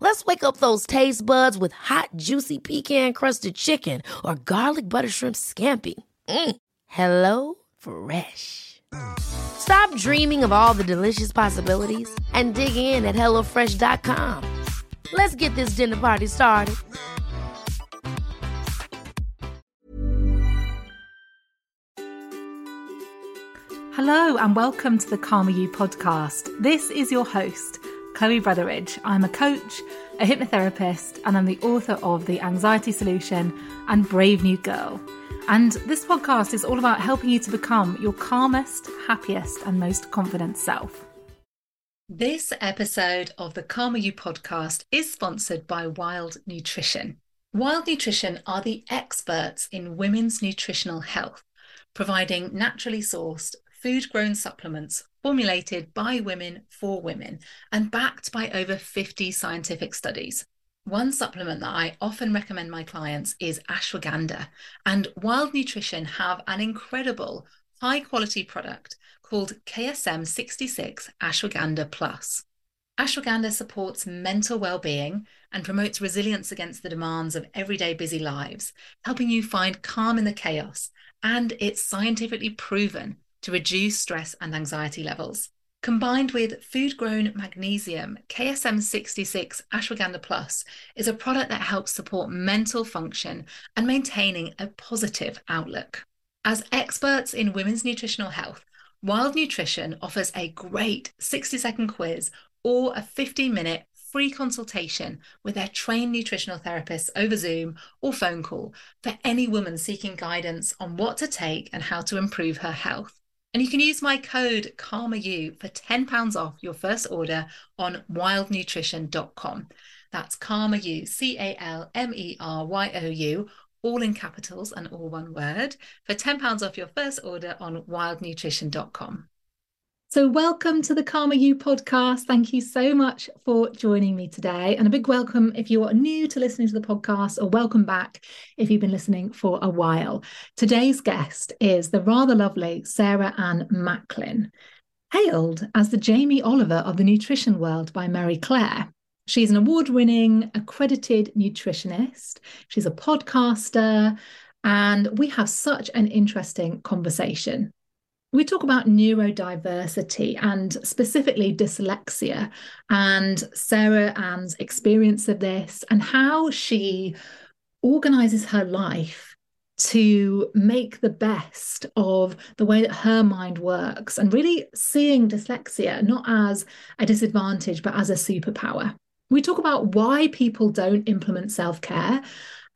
Let's wake up those taste buds with hot, juicy pecan-crusted chicken or garlic butter shrimp scampi. Mm. Hello Fresh. Stop dreaming of all the delicious possibilities and dig in at HelloFresh.com. Let's get this dinner party started. Hello, and welcome to the Calmer You podcast. This is your host, Chloe Brotheridge. I'm a coach, a hypnotherapist, and I'm the author of The Anxiety Solution and Brave New Girl. And this podcast is all about helping you to become your calmest, happiest, and most confident self. This episode of the Calmer You podcast is sponsored by Wild Nutrition. Wild Nutrition are the experts in women's nutritional health, providing naturally sourced food grown supplements formulated by women for women and backed by over 50 scientific studies. One supplement that I often recommend my clients is ashwagandha, and Wild Nutrition have an incredible high quality product called KSM 66 Ashwagandha Plus. Ashwagandha supports mental well being and promotes resilience against the demands of everyday busy lives, helping you find calm in the chaos. And it's scientifically proven to reduce stress and anxiety levels. Combined with food grown magnesium, KSM 66 Ashwagandha Plus is a product that helps support mental function and maintaining a positive outlook. As experts in women's nutritional health, Wild Nutrition offers a great 60 second quiz or a 15 minute free consultation with their trained nutritional therapists over Zoom or phone call for any woman seeking guidance on what to take and how to improve her health. And you can use my code CalmerYou for £10 off your first order on wildnutrition.com. That's CalmerYou, C A L M E R Y O U, all in capitals and all one word, for £10 off your first order on wildnutrition.com. So, welcome to the Calmer You podcast. Thank you so much for joining me today. And a big welcome if you are new to listening to the podcast, or welcome back if you've been listening for a while. Today's guest is the rather lovely Sarah Ann Macklin, hailed as the Jamie Oliver of the nutrition world by Marie Claire. She's an award winning accredited nutritionist, she's a podcaster, and we have such an interesting conversation we talk about neurodiversity and specifically dyslexia and Sarah Ann's experience of this and how she organizes her life to make the best of the way that her mind works and really seeing dyslexia not as a disadvantage but as a superpower. We talk about why people don't implement self care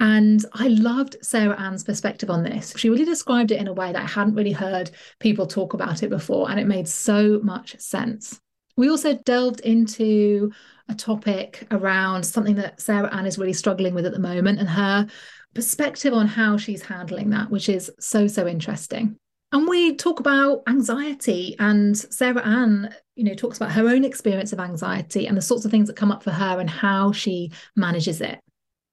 and I loved Sarah Ann's perspective on this. She really described it in a way that I hadn't really heard people talk about it before, and it made so much sense. We also delved into a topic around something that Sarah Ann is really struggling with at the moment and her perspective on how she's handling that, which is so, so interesting. And we talk about anxiety, and Sarah Ann, you know, talks about her own experience of anxiety and the sorts of things that come up for her and how she manages it.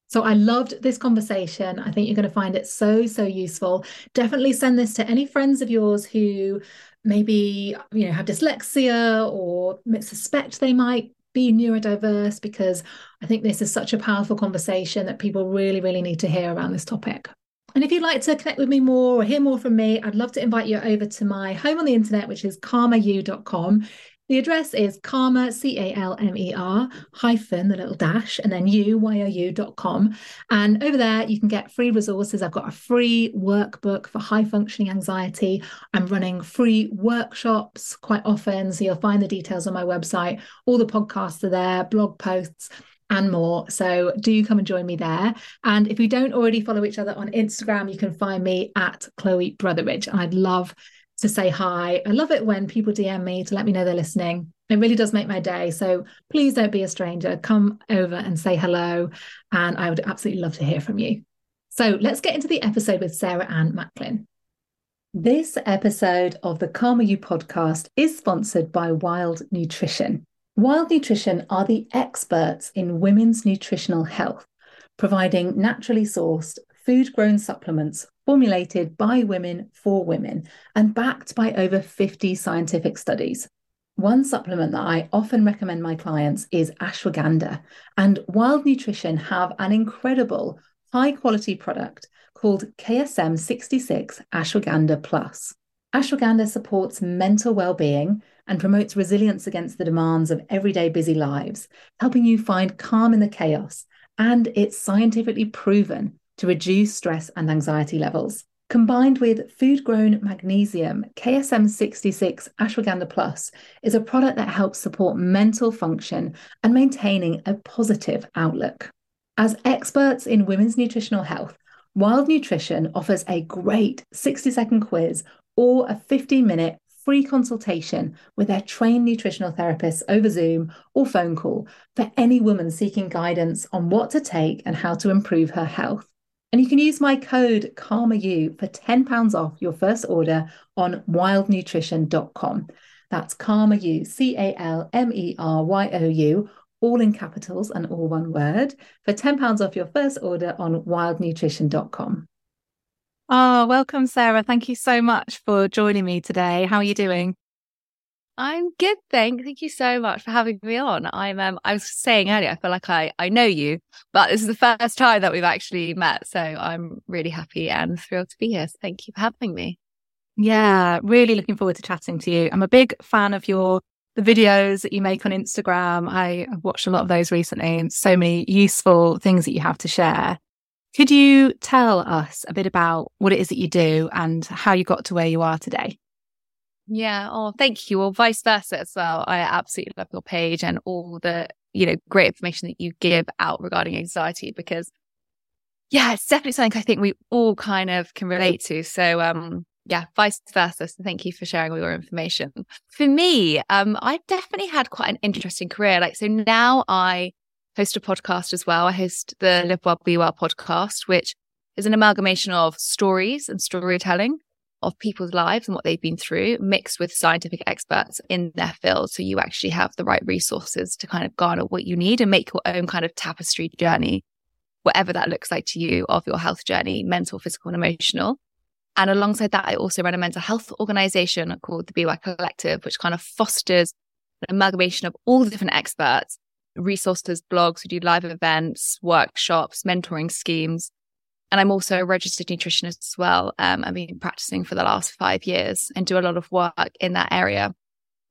So I loved this conversation. I think you're going to find it so, so useful. Definitely send this to any friends of yours who maybe, you know, have dyslexia or suspect they might be neurodiverse, because I think this is such a powerful conversation that people really, really need to hear around this topic. And if you'd like to connect with me more or hear more from me, I'd love to invite you over to my home on the internet, which is calmer-you.com. The address is calmer, C A L M E R, hyphen, the little dash, and then you, Y O U dot com. And over there, you can get free resources. I've got a free workbook for high functioning anxiety. I'm running free workshops quite often. So you'll find the details on my website. All the podcasts are there, blog posts. and more. So do come and join me there. And if you don't already follow each other on Instagram, you can find me at Chloe Brotheridge. I'd love to say hi. I love it when people DM me to let me know they're listening. It really does make my day. So please don't be a stranger. Come over and say hello. And I would absolutely love to hear from you. So let's get into the episode with Sarah Ann Macklin. This episode of the Calmer You podcast is sponsored by Wild Nutrition. Wild Nutrition are the experts in women's nutritional health, providing naturally sourced, food grown supplements formulated by women for women and backed by over 50 scientific studies. One supplement that I often recommend my clients is ashwagandha, and Wild Nutrition have an incredible high quality product called KSM 66 Ashwagandha Plus. Ashwagandha supports mental well being and promotes resilience against the demands of everyday busy lives, helping you find calm in the chaos. And it's scientifically proven to reduce stress and anxiety levels. Combined with food grown magnesium, KSM 66 Ashwagandha Plus is a product that helps support mental function and maintaining a positive outlook. As experts in women's nutritional health, Wild Nutrition offers a great 60 second quiz or a 15 minute free consultation with their trained nutritional therapists over Zoom or phone call for any woman seeking guidance on what to take and how to improve her health. And you can use my code CalmerYou for £10 off your first order on wildnutrition.com. That's CalmerYou, C A L M E R Y O U, all in capitals and all one word, for £10 off your first order on wildnutrition.com. Oh, ah, welcome, Sarah. Thank you so much for joining me today. How are you doing? I'm good, thank. Thank you so much for having me on. I'm um I was saying earlier, I feel like I I know you, but this is the first time that we've actually met. So I'm really happy and thrilled to be here. So thank you for having me. Yeah, really looking forward to chatting to you. I'm a big fan of your the videos that you make on Instagram. I, have watched a lot of those recently and so many useful things that you have to share. Could you tell us a bit about what it is that you do and how you got to where you are today? Yeah. Oh, thank you. Or vice versa as well. I absolutely love your page and all the, you know, great information that you give out regarding anxiety because yeah, it's definitely something I think we all kind of can relate to. So, um, yeah, vice versa. So thank you for sharing all your information. For me, um, I've definitely had quite an interesting career. Like, so now I host a podcast as well. I host the Live Well, Be Well podcast, which is an amalgamation of stories and storytelling of people's lives and what they've been through, mixed with scientific experts in their field. So you actually have the right resources to kind of garner what you need and make your own kind of tapestry journey, whatever that looks like to you of your health journey, mental, physical, and emotional. And alongside that, I also run a mental health organization called the BY Collective, which kind of fosters an amalgamation of all the different experts resources, blogs, we do live events, workshops, mentoring schemes. And I'm also a registered nutritionist as well. Um, I've been practicing for the last five years and do a lot of work in that area.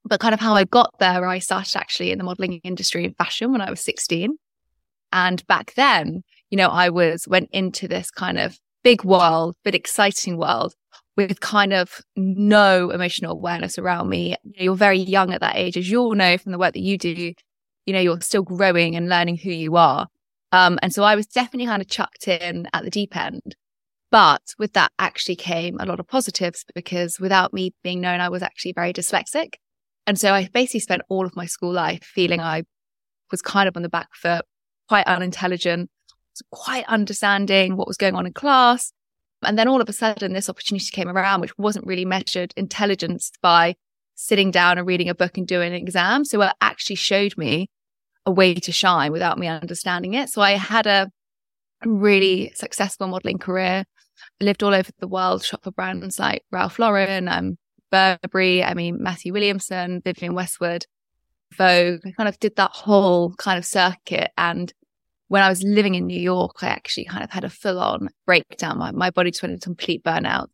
But kind of how I got there, I started actually in the modeling industry in fashion when I was 16. And back then, you know, I was went into this kind of big world, but exciting world with kind of no emotional awareness around me. You're very young at that age, as you all know from the work that you do you know, you're still growing and learning who you are. Um, and so I was definitely kind of chucked in at the deep end. But with that actually came a lot of positives because without me being known, I was actually very dyslexic. And so I basically spent all of my school life feeling I was kind of on the back foot, quite unintelligent, quite understanding what was going on in class. And then all of a sudden, this opportunity came around, which wasn't really measured intelligence by sitting down and reading a book and doing an exam. So it actually showed me a way to shine without me understanding it. So I had a really successful modeling career. I lived all over the world, shot for brands like Ralph Lauren, um, Burberry, I mean, Matthew Williamson, Vivienne Westwood, Vogue. I kind of did that whole kind of circuit. And when I was living in New York, I actually kind of had a full on breakdown. My, my body just went into complete burnout.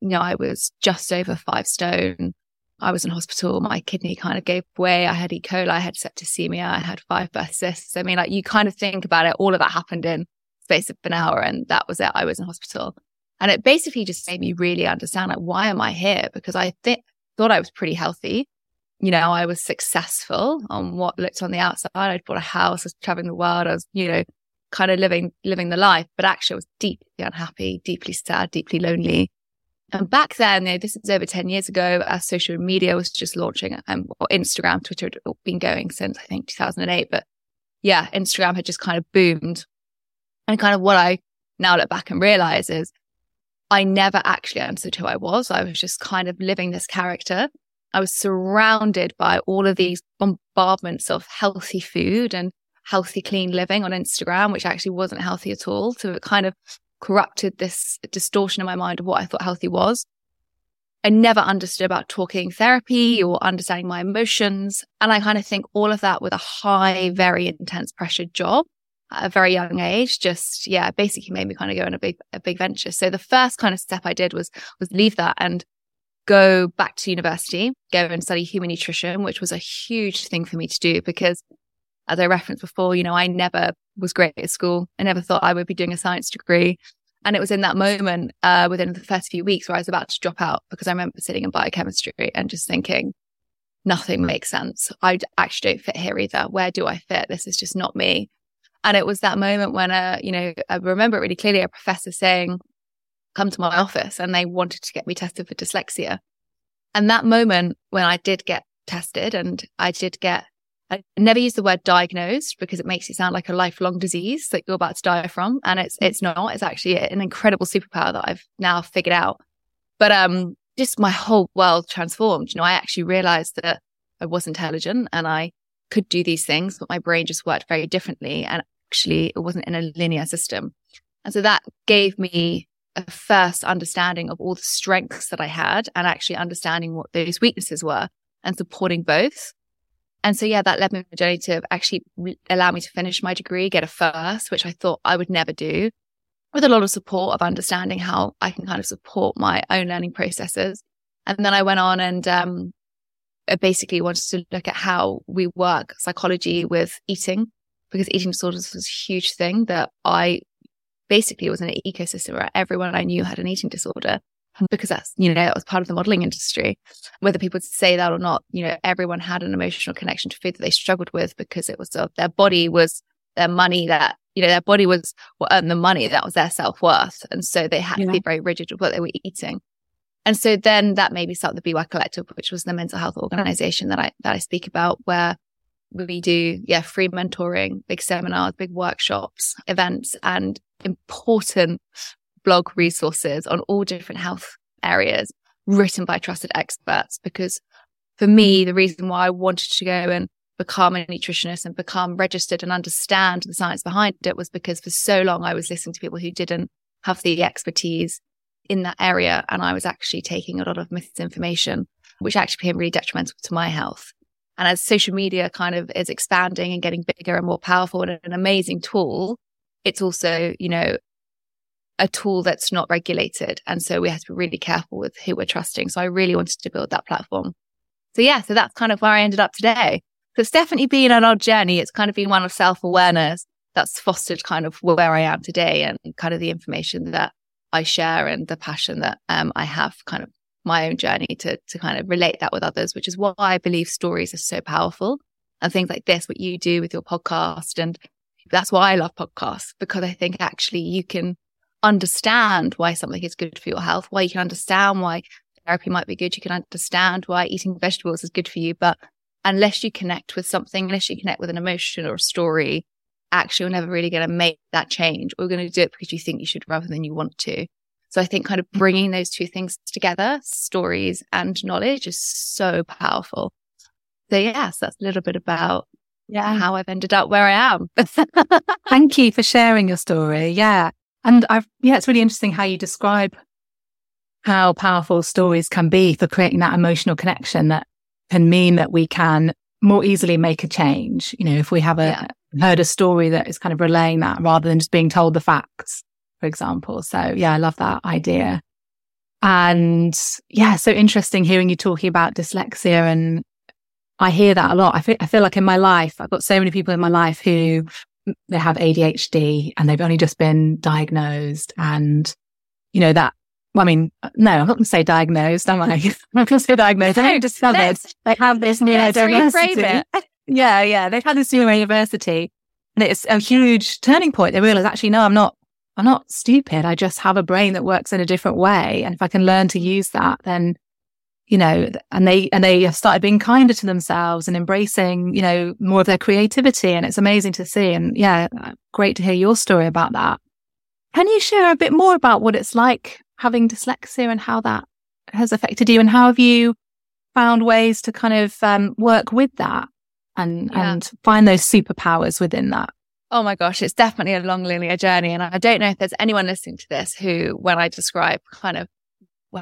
You know, I was just over five stone. I was in hospital. My kidney kind of gave way. I had E. coli. I had septicemia. I had five birth cysts. I mean, like you kind of think about it. All of that happened in space of an hour, and that was it. I was in hospital, and it basically just made me really understand like why am I here? Because I th- thought I was pretty healthy. you know, I was successful on what looked on the outside. I'd bought a house, I was traveling the world, I was, you know, kind of living living the life, but actually I was deeply unhappy, deeply sad, deeply lonely. And back then, you know, this is over 10 years ago, as social media was just launching, um, or Instagram, Twitter had been going since I think 2008. But yeah, Instagram had just kind of boomed. And kind of what I now look back and realize is I never actually understood who I was. I was just kind of living this character. I was surrounded by all of these bombardments of healthy food and healthy, clean living on Instagram, which actually wasn't healthy at all. So it kind of corrupted this distortion in my mind of what I thought healthy was. I never understood about talking therapy or understanding my emotions. And I kind of think all of that with a high, very intense pressured job at a very young age, just, yeah, basically made me kind of go on a big, a big venture. So the first kind of step I did was, was leave that and go back to university, go and study human nutrition, which was a huge thing for me to do because as I referenced before, you know, I never was great at school. I never thought I would be doing a science degree. And it was in that moment, uh, within the first few weeks where I was about to drop out because I remember sitting in biochemistry and just thinking, nothing makes sense. I actually don't fit here either. Where do I fit? This is just not me. And it was that moment when, uh, you know, I remember it really clearly a professor saying, come to my office and they wanted to get me tested for dyslexia. And that moment when I did get tested and I did get I never use the word diagnosed because it makes it sound like a lifelong disease that you're about to die from. And it's, it's not, it's actually an incredible superpower that I've now figured out. But, um, just my whole world transformed. You know, I actually realized that I was intelligent and I could do these things, but my brain just worked very differently. And actually it wasn't in a linear system. And so that gave me a first understanding of all the strengths that I had and actually understanding what those weaknesses were and supporting both. And so, yeah, that led me journey to actually allow me to finish my degree, get a first, which I thought I would never do, with a lot of support of understanding how I can kind of support my own learning processes. And then I went on and um, basically wanted to look at how we work psychology with eating, because eating disorders was a huge thing that I basically was in an ecosystem where everyone I knew had an eating disorder because that's, you know, that was part of the modeling industry. Whether people say that or not, you know, everyone had an emotional connection to food that they struggled with because it was uh, their body was their money that, you know, their body was what earned the money. That was their self worth. And so they had yeah. to be very rigid with what they were eating. And so then that made me start the Well Collective, which was the mental health organization that I, that I speak about where we do, yeah, free mentoring, big seminars, big workshops, events and important blog resources on all different health areas written by trusted experts. Because for me, the reason why I wanted to go and become a nutritionist and become registered and understand the science behind it was because for so long I was listening to people who didn't have the expertise in that area. And I was actually taking a lot of misinformation, which actually became really detrimental to my health. And as social media kind of is expanding and getting bigger and more powerful and an amazing tool, it's also, you know, a tool that's not regulated. And so we have to be really careful with who we're trusting. So I really wanted to build that platform. So yeah, so that's kind of where I ended up today. So it's definitely been an odd journey. It's kind of been one of self awareness that's fostered kind of where I am today and kind of the information that I share and the passion that um, I have kind of my own journey to, to kind of relate that with others, which is why I believe stories are so powerful and things like this, what you do with your podcast. And that's why I love podcasts because I think actually you can understand why something is good for your health, why you can understand why therapy might be good. You can understand why eating vegetables is good for you. But unless you connect with something, unless you connect with an emotion or a story, actually, you're never really going to make that change you're going to do it because you think you should rather than you want to. So I think kind of mm-hmm. bringing those two things together, stories and knowledge is so powerful. So yes, that's a little bit about yeah, how I've ended up where I am. Thank you for sharing your story. Yeah. And I've, yeah, it's really interesting how you describe how powerful stories can be for creating that emotional connection that can mean that we can more easily make a change. You know, if we have a, yeah. heard a story that is kind of relaying that rather than just being told the facts, for example. So yeah, I love that idea. And yeah, so interesting hearing you talking about dyslexia and I hear that a lot. I feel, I feel like in my life, I've got so many people in my life who they have ADHD and they've only just been diagnosed. And, you know, that well, I mean, no, I'm not going to say diagnosed, am I? I'm not going to say diagnosed. They discovered let's- they have this neurodiversity. Yeah, yeah. They've had this neurodiversity and it's a huge turning point. They realize actually, no, I'm not, I'm not stupid. I just have a brain that works in a different way. And if I can learn to use that, then, you know, and they, and they have started being kinder to themselves and embracing, you know, more of their creativity. And it's amazing to see. And yeah, great to hear your story about that. Can you share a bit more about what it's like having dyslexia and how that has affected you and how have you found ways to kind of um, work with that and Yeah. and find those superpowers within that Oh my gosh, it's definitely a long linear journey. And I don't know if there's anyone listening to this who, when I describe kind of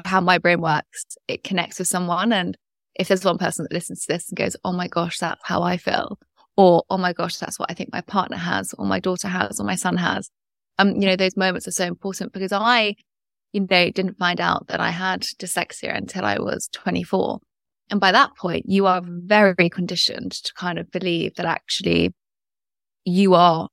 how my brain works, it connects with someone. And if there's one person that listens to this and goes, Oh my gosh, that's how I feel, or Oh my gosh, that's what I think my partner has, or my daughter has, or my son has. Um, you know, those moments are so important because I, you know, didn't find out that I had dyslexia until I was 24. And by that point, you are very conditioned to kind of believe that actually you are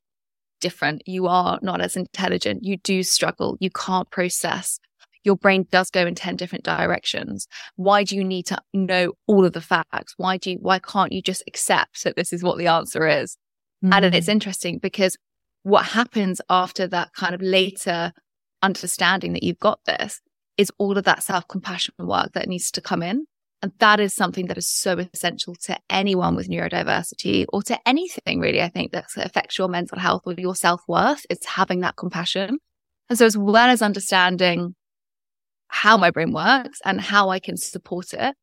different. You are not as intelligent. You do struggle. You can't process. Your brain does go in 10 different directions. Why do you need to know all of the facts? Why do you, why can't you just accept that this is what the answer is? And it's mm. interesting because what happens after that kind of later understanding that you've got this is all of that self compassion work that needs to come in. And that is something that is so essential to anyone with neurodiversity or to anything really, I think that affects your mental health or your self worth. It's having that compassion. And so, as well as understanding how my brain works and how I can support it,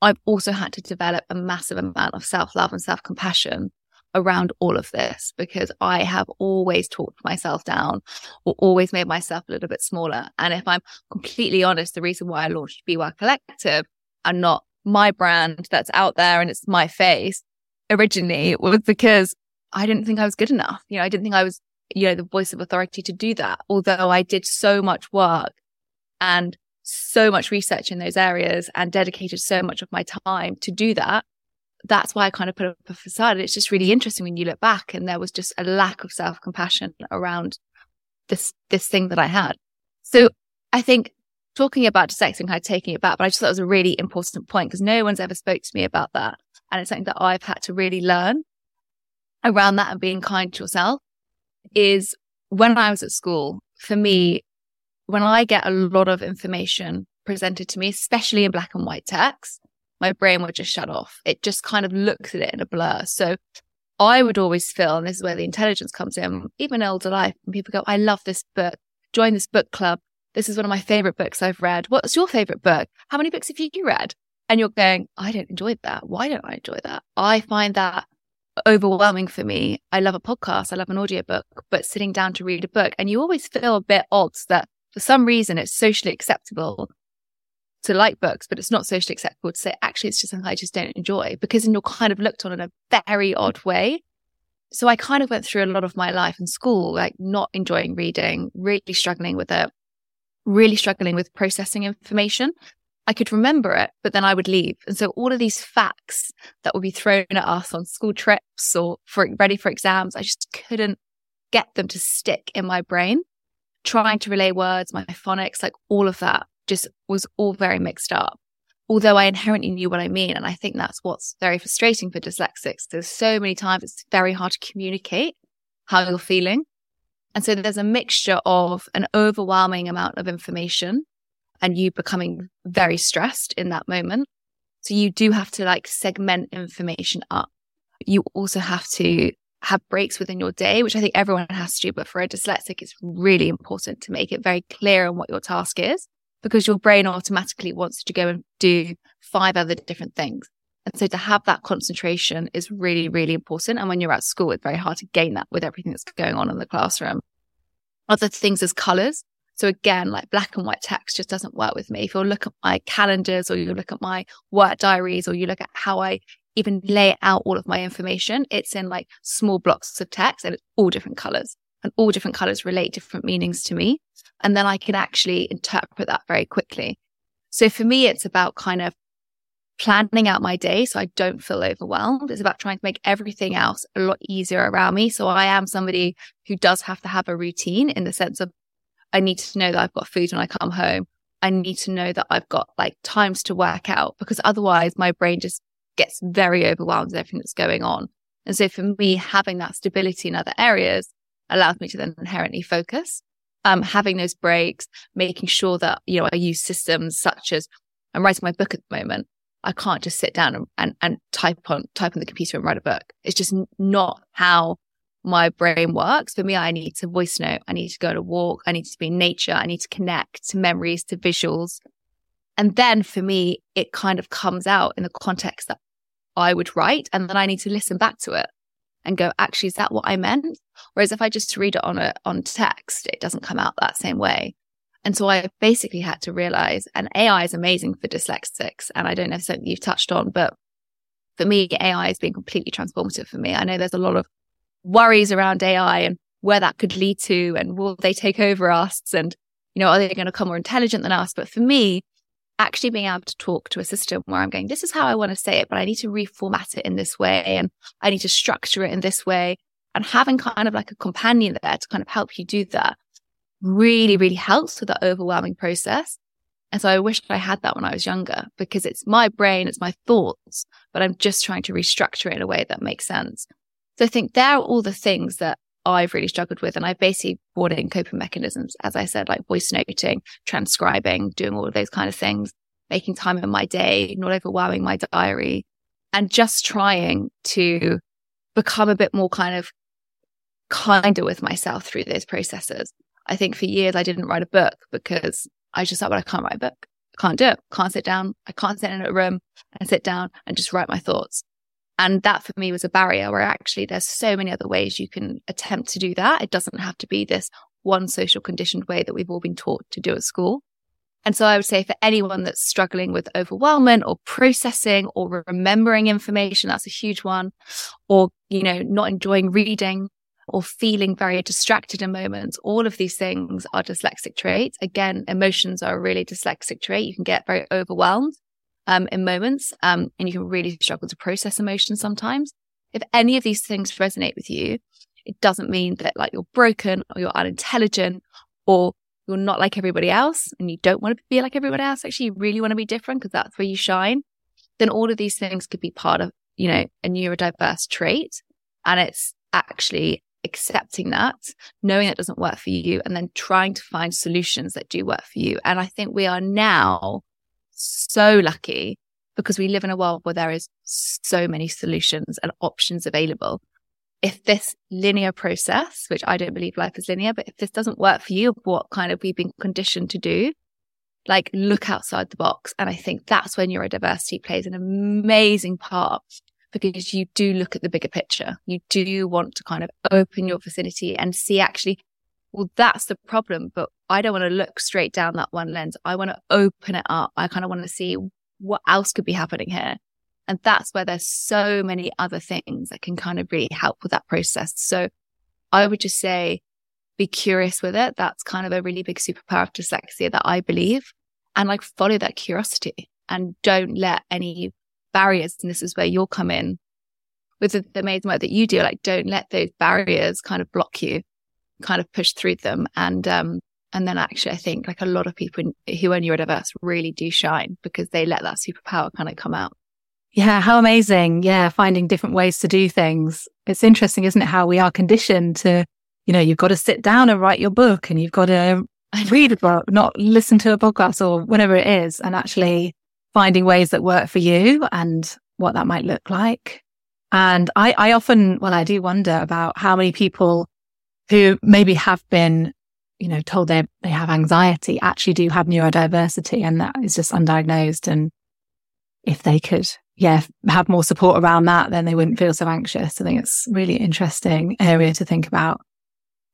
I've also had to develop a massive amount of self love and self compassion around all of this because I have always talked myself down or always made myself a little bit smaller. And if I'm completely honest, the reason why I launched Be Well Collective and not my brand that's out there and it's my face originally was because I didn't think I was good enough. You know, I didn't think I was, you know, the voice of authority to do that. Although I did so much work and so much research in those areas and dedicated so much of my time to do that. That's why I kind of put up a facade. It's just really interesting when you look back and there was just a lack of self compassion around this, this thing that I had. So I think talking about dyslexia and kind of taking it back, but I just thought it was a really important point because no one's ever spoke to me about that. And it's something that I've had to really learn around that and being kind to yourself is when I was at school, for me, when I get a lot of information presented to me, especially in black and white text, my brain will just shut off. It just kind of looks at it in a blur. So I would always feel, and this is where the intelligence comes in, even older life, when people go, I love this book, join this book club. This is one of my favorite books I've read. What's your favorite book? How many books have you read? And you're going, I don't enjoy that. Why don't I enjoy that? I find that overwhelming for me. I love a podcast. I love an audiobook, but sitting down to read a book and you always feel a bit odd that for some reason it's socially acceptable to like books, but it's not socially acceptable to say, actually, it's just something I just don't enjoy because then you're kind of looked on in a very odd way. So I kind of went through a lot of my life in school, like not enjoying reading, really struggling with it, really struggling with processing information. I could remember it, but then I would leave. And so all of these facts that would be thrown at us on school trips or for ready for exams, I just couldn't get them to stick in my brain. Trying to relay words, my phonics, like all of that just was all very mixed up. Although I inherently knew what I mean. And I think that's what's very frustrating for dyslexics. There's so many times it's very hard to communicate how you're feeling. And so there's a mixture of an overwhelming amount of information and you becoming very stressed in that moment. So you do have to like segment information up. You also have to have breaks within your day, which I think everyone has to do. But for a dyslexic, it's really important to make it very clear on what your task is because your brain automatically wants to go and do five other different things. And so to have that concentration is really, really important. And when you're at school, it's very hard to gain that with everything that's going on in the classroom. Other things as colors. So again, like black and white text just doesn't work with me. If you look at my calendars or you look at my work diaries or you look at how I even lay out all of my information, it's in like small blocks of text and it's all different colors and all different colors relate different meanings to me. And then I can actually interpret that very quickly. So for me, it's about kind of planning out my day so I don't feel overwhelmed. It's about trying to make everything else a lot easier around me. So I am somebody who does have to have a routine in the sense of I need to know that I've got food when I come home. I need to know that I've got like times to work out because otherwise my brain just gets very overwhelmed with everything that's going on. And so for me, having that stability in other areas allows me to then inherently focus. Um, having those breaks, making sure that, you know, I use systems such as I'm writing my book at the moment. I can't just sit down and, and, and type on, type on the computer and write a book. It's just not how my brain works. For me, I need to voice note. I need to go to walk. I need to be in nature. I need to connect to memories, to visuals. And then for me, it kind of comes out in the context that I would write. And then I need to listen back to it and go, actually, is that what I meant? Whereas if I just read it on a, on text, it doesn't come out that same way. And so I basically had to realize, and AI is amazing for dyslexics. And I don't know if something you've touched on, but for me, AI has been completely transformative for me. I know there's a lot of worries around AI and where that could lead to and will they take over us? And, you know, are they going to become more intelligent than us? But for me, actually being able to talk to a system where I'm going, this is how I want to say it, but I need to reformat it in this way and I need to structure it in this way. And having kind of like a companion there to kind of help you do that really, really helps with that overwhelming process. And so I wish I had that when I was younger because it's my brain, it's my thoughts, but I'm just trying to restructure it in a way that makes sense. So I think there are all the things that I've really struggled with. And I basically brought in coping mechanisms, as I said, like voice noting, transcribing, doing all of those kind of things, making time in my day, not overwhelming my diary, and just trying to become a bit more kind of kinder with myself through those processes. I think for years I didn't write a book because I just thought, well, I can't write a book. I can't do it. Can't sit down. I can't sit in a room and sit down and just write my thoughts. And that for me was a barrier where actually there's so many other ways you can attempt to do that. It doesn't have to be this one social conditioned way that we've all been taught to do at school. And so I would say for anyone that's struggling with overwhelmment or processing or remembering information, that's a huge one, or, you know, not enjoying reading or feeling very distracted in moments, all of these things are dyslexic traits. Again, emotions are a really dyslexic trait. You can get very overwhelmed um, in moments, um, and you can really struggle to process emotions sometimes. If any of these things resonate with you, it doesn't mean that like you're broken or you're unintelligent or you're not like everybody else and you don't want to be like everybody else. Actually, you really want to be different because that's where you shine. Then all of these things could be part of, you know, a neurodiverse trait. And it's actually accepting that, knowing that doesn't work for you, and then trying to find solutions that do work for you. And I think we are now so lucky because we live in a world where there is so many solutions and options available. If this linear process, which I don't believe life is linear, but if this doesn't work for you, what kind of we've been conditioned to do, like look outside the box. And I think that's when neurodiversity plays an amazing part because you do look at the bigger picture. You do want to kind of open your vicinity and see actually well, that's the problem. But I don't want to look straight down that one lens. I want to open it up. I kind of want to see what else could be happening here. And that's where there's so many other things that can kind of really help with that process. So I would just say be curious with it. That's kind of a really big superpower of dyslexia that I believe. And like follow that curiosity and don't let any barriers. And this is where you'll come in with the, amazing work that you do. Like don't let those barriers kind of block you kind of push through them. And, um, and then actually, I think like a lot of people who are neurodiverse really do shine because they let that superpower kind of come out. Yeah, how amazing. Yeah, finding different ways to do things. It's interesting, isn't it? How we are conditioned to, you know, you've got to sit down and write your book and you've got to read a book, not listen to a podcast or whatever it is, and actually finding ways that work for you and what that might look like. And I, I often, well, I do wonder about how many people who maybe have been, you know, told they they have anxiety actually do have neurodiversity and that is just undiagnosed. And if they could, yeah, have more support around that, then they wouldn't feel so anxious. I think it's really interesting area to think about.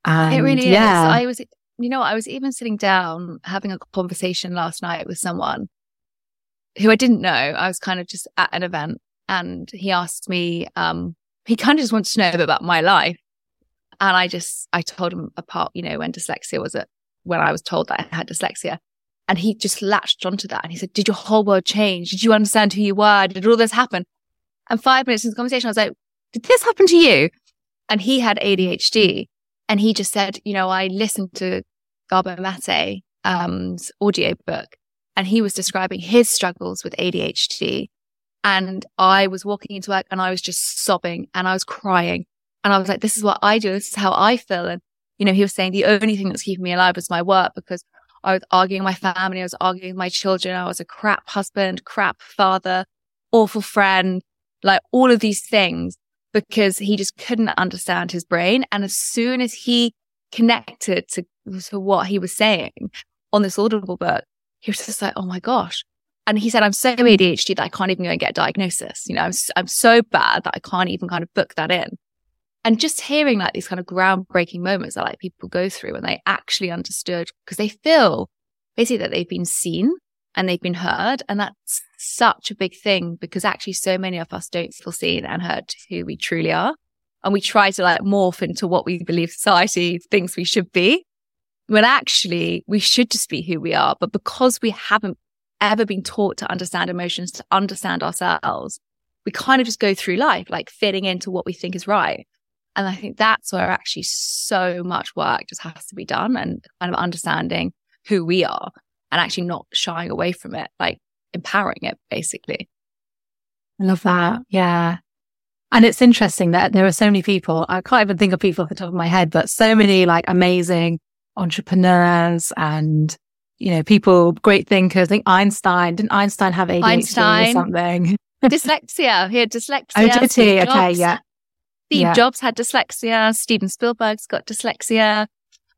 And, it really yeah. is. I was, you know, I was even sitting down having a conversation last night with someone who I didn't know. I was kind of just at an event and he asked me, um, he kind of just wanted to know about my life. And I just, I told him apart, you know, when dyslexia was at, when I was told that I had dyslexia. And he just latched onto that and he said, Did your whole world change? Did you understand who you were? Did all this happen? And five minutes into the conversation, I was like, Did this happen to you? And he had ADHD. And he just said, You know, I listened to Gabor Mate um, audio book and he was describing his struggles with ADHD. And I was walking into work and I was just sobbing and I was crying. And I was like, this is what I do. This is how I feel. And, you know, he was saying the only thing that's keeping me alive was my work because I was arguing with my family. I was arguing with my children. I was a crap husband, crap father, awful friend, like all of these things because he just couldn't understand his brain. And as soon as he connected to, to what he was saying on this audible book, he was just like, oh my gosh. And he said, I'm so ADHD that I can't even go and get a diagnosis. You know, I'm, I'm so bad that I can't even kind of book that in. And just hearing like these kind of groundbreaking moments that like people go through when they actually understood because they feel basically that they've been seen and they've been heard. And that's such a big thing because actually so many of us don't feel seen and heard who we truly are. And we try to like morph into what we believe society thinks we should be when actually we should just be who we are. But because we haven't ever been taught to understand emotions, to understand ourselves, we kind of just go through life like fitting into what we think is right. And I think that's where actually so much work just has to be done and kind of understanding who we are and actually not shying away from it, like empowering it basically. I love that. Yeah. And it's interesting that there are so many people, I can't even think of people off the top of my head, but so many like amazing entrepreneurs and you know people great thinkers. I think Einstein didn't Einstein have ADHD Einstein, or something? dyslexia. He had dyslexia. Oh, did he? Okay, yeah. Steve yeah. Jobs had dyslexia. Steven Spielberg's got dyslexia.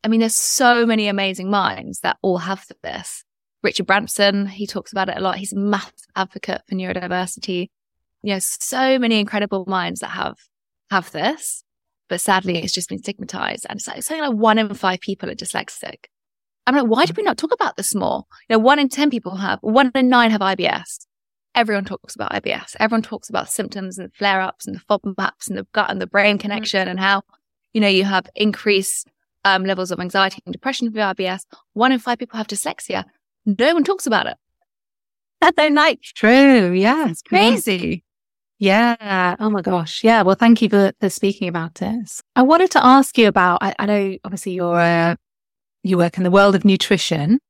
I mean, there's so many amazing minds that all have this. Richard Branson, he talks about it a lot. He's a massive advocate for neurodiversity. You know, so many incredible minds that have have this but sadly it's just been stigmatized. And it's like something like one in five people are dyslexic. I'm like, why did we not talk about this more? You know, one in 10 people have, one in nine have IBS. Everyone talks about IBS. Everyone talks about symptoms and flare ups and the FODMAPs and the gut and the brain mm-hmm. connection mm-hmm. and how, you know, you have increased um, levels of anxiety and depression with IBS. One in five people have dyslexia. No one talks about it. That's so nice. True. Yeah. It's crazy. Yeah. Oh my gosh. Yeah. Well, thank you for, for speaking about this. I wanted to ask you about, I, I know obviously you're, uh, you work in the world of nutrition.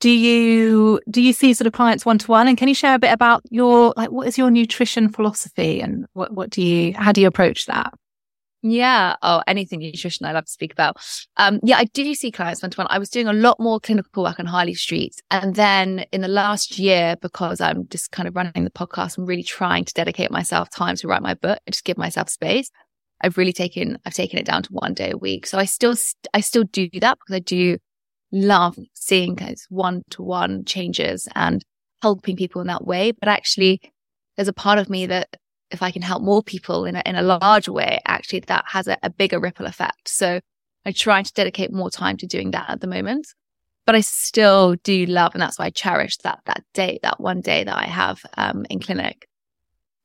Do you, do you see sort of clients one to one? And can you share a bit about your, like, what is your nutrition philosophy and what, what do you, how do you approach that? Yeah. Oh, anything nutrition I love to speak about. Um, yeah, I do see clients one to one. I was doing a lot more clinical work on Harley Street. And then in the last year, because I'm just kind of running the podcast, I'm really trying to dedicate myself time to write my book and just give myself space. I've really taken, I've taken it down to one day a week. So I still, I still do that because I do love seeing those one to one changes and helping people in that way. But actually, there's a part of me that if I can help more people in a, in a larger way, actually that has a, a bigger ripple effect. So I try to dedicate more time to doing that at the moment, but I still do love, and that's why I cherish that, that day, that one day that I have, um, in clinic.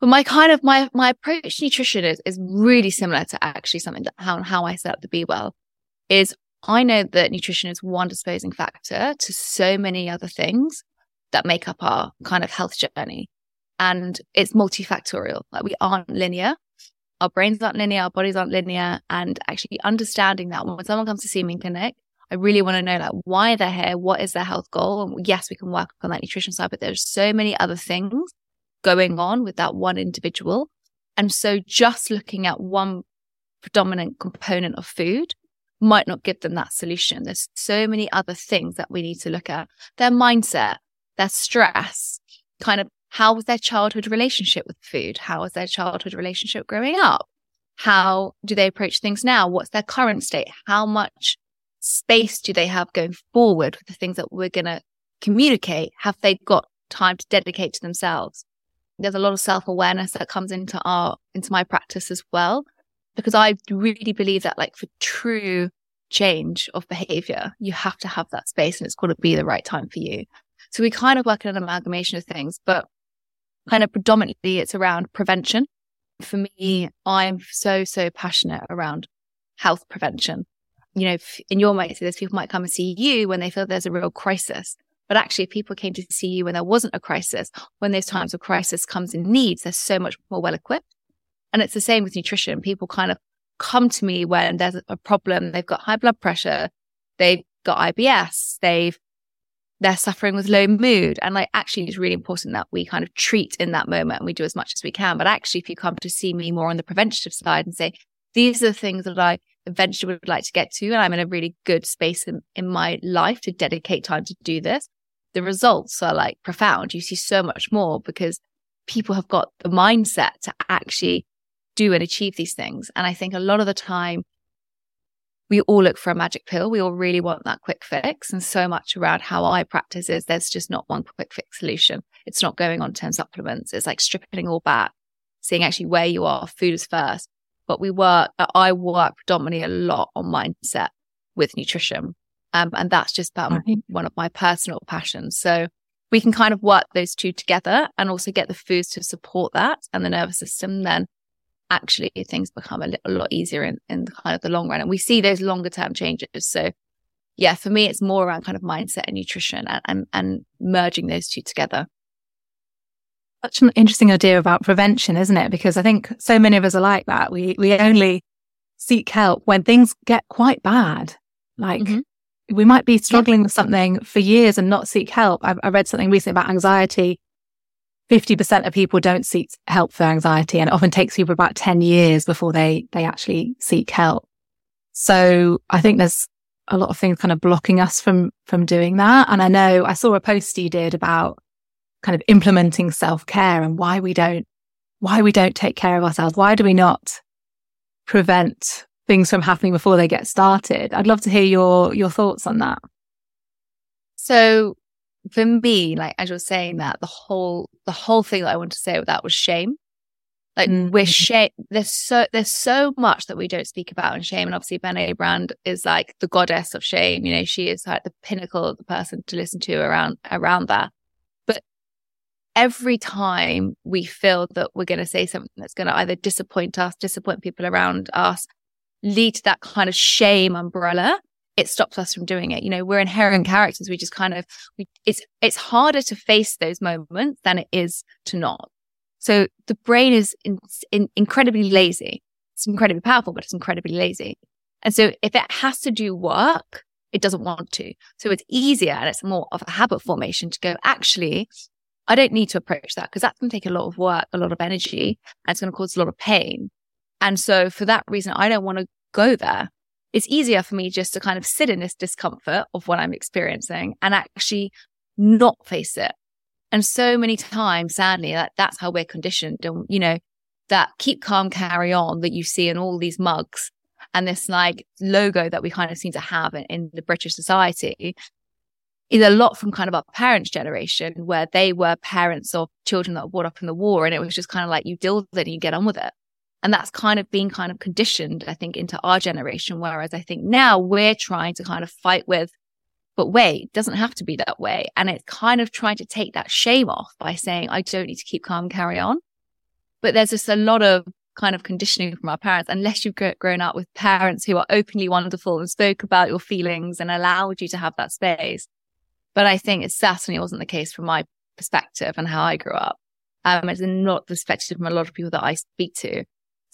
But my kind of, my, my approach to nutrition is, is really similar to actually something that how, how I set up the Be Well is I know that nutrition is one disposing factor to so many other things that make up our kind of health journey and it's multifactorial. Like we aren't linear. Our brains aren't linear. Our bodies aren't linear. And actually understanding that when someone comes to see me in clinic, I really want to know like why they're here. What is their health goal? And yes, we can work on that nutrition side, but there's so many other things going on with that one individual. And so just looking at one predominant component of food might not give them that solution. There's so many other things that we need to look at. Their mindset, their stress, kind of how was their childhood relationship with food? How was their childhood relationship growing up? How do they approach things now? What's their current state? How much space do they have going forward with the things that we're going to communicate? Have they got time to dedicate to themselves? There's a lot of self awareness that comes into our, into my practice as well, because I really believe that like for true change of behavior, you have to have that space and it's got to be the right time for you. So we kind of work in an amalgamation of things, but kind of predominantly it's around prevention. For me, I'm so, so passionate around health prevention. You know, in your mind, there's people might come and see you when they feel there's a real crisis. But actually, if people came to see you when there wasn't a crisis, when those times of crisis comes in needs, they're so much more well equipped. And it's the same with nutrition. People kind of come to me when there's a problem. They've got high blood pressure. They've got IBS. They've they're suffering with low mood. And like, actually, it's really important that we kind of treat in that moment and we do as much as we can. But actually, if you come to see me more on the preventative side and say, these are the things that I eventually would like to get to, and I'm in a really good space in, in my life to dedicate time to do this, the results are like profound. You see so much more because people have got the mindset to actually do and achieve these things. And I think a lot of the time, we all look for a magic pill. We all really want that quick fix. And so much around how I practice is there's just not one quick fix solution. It's not going on 10 supplements. It's like stripping all back, seeing actually where you are. Food is first. But we work, I work predominantly a lot on mindset with nutrition. Um, and that's just about one of my personal passions. So we can kind of work those two together and also get the foods to support that and the nervous system. Then actually things become a, little, a lot easier in, in kind of the long run. And we see those longer term changes. So yeah, for me, it's more around kind of mindset and nutrition and, and, and merging those two together. Such an interesting idea about prevention, isn't it? Because I think so many of us are like that. We, we only seek help when things get quite bad. Like mm-hmm. we might be struggling yeah. with something for years and not seek help. I, I read something recently about anxiety 50% of people don't seek help for anxiety and it often takes people about 10 years before they, they actually seek help. So I think there's a lot of things kind of blocking us from, from doing that. And I know I saw a post you did about kind of implementing self care and why we don't, why we don't take care of ourselves. Why do we not prevent things from happening before they get started? I'd love to hear your, your thoughts on that. So for me, like as you're saying that, the whole the whole thing that I want to say with that was shame. Like mm-hmm. we're shame. There's so there's so much that we don't speak about in shame, and obviously Brené Brown is like the goddess of shame. You know, she is like the pinnacle of the person to listen to around around that. But every time we feel that we're going to say something that's going to either disappoint us, disappoint people around us, lead to that kind of shame umbrella, it stops us from doing it. You know, we're inherent characters. We just kind of, we, it's, it's harder to face those moments than it is to not. So the brain is in, in, incredibly lazy. It's incredibly powerful, but it's incredibly lazy. And so if it has to do work, it doesn't want to. So it's easier and it's more of a habit formation to go, actually, I don't need to approach that because that's going to take a lot of work, a lot of energy, and it's going to cause a lot of pain. And so for that reason, I don't want to go there it's easier for me just to kind of sit in this discomfort of what I'm experiencing and actually not face it. And so many times, sadly, that that's how we're conditioned. And, you know, that keep calm, carry on that you see in all these mugs and this like logo that we kind of seem to have in, in the British society is a lot from kind of our parents' generation where they were parents of children that were brought up in the war. And it was just kind of like you deal with it and you get on with it. And that's kind of being kind of conditioned, I think, into our generation. Whereas I think now we're trying to kind of fight with, but wait, it doesn't have to be that way. And it's kind of trying to take that shame off by saying, I don't need to keep calm, and carry on. But there's just a lot of kind of conditioning from our parents, unless you've grown up with parents who are openly wonderful and spoke about your feelings and allowed you to have that space. But I think it certainly wasn't the case from my perspective and how I grew up. Um, it's not the perspective from a lot of people that I speak to.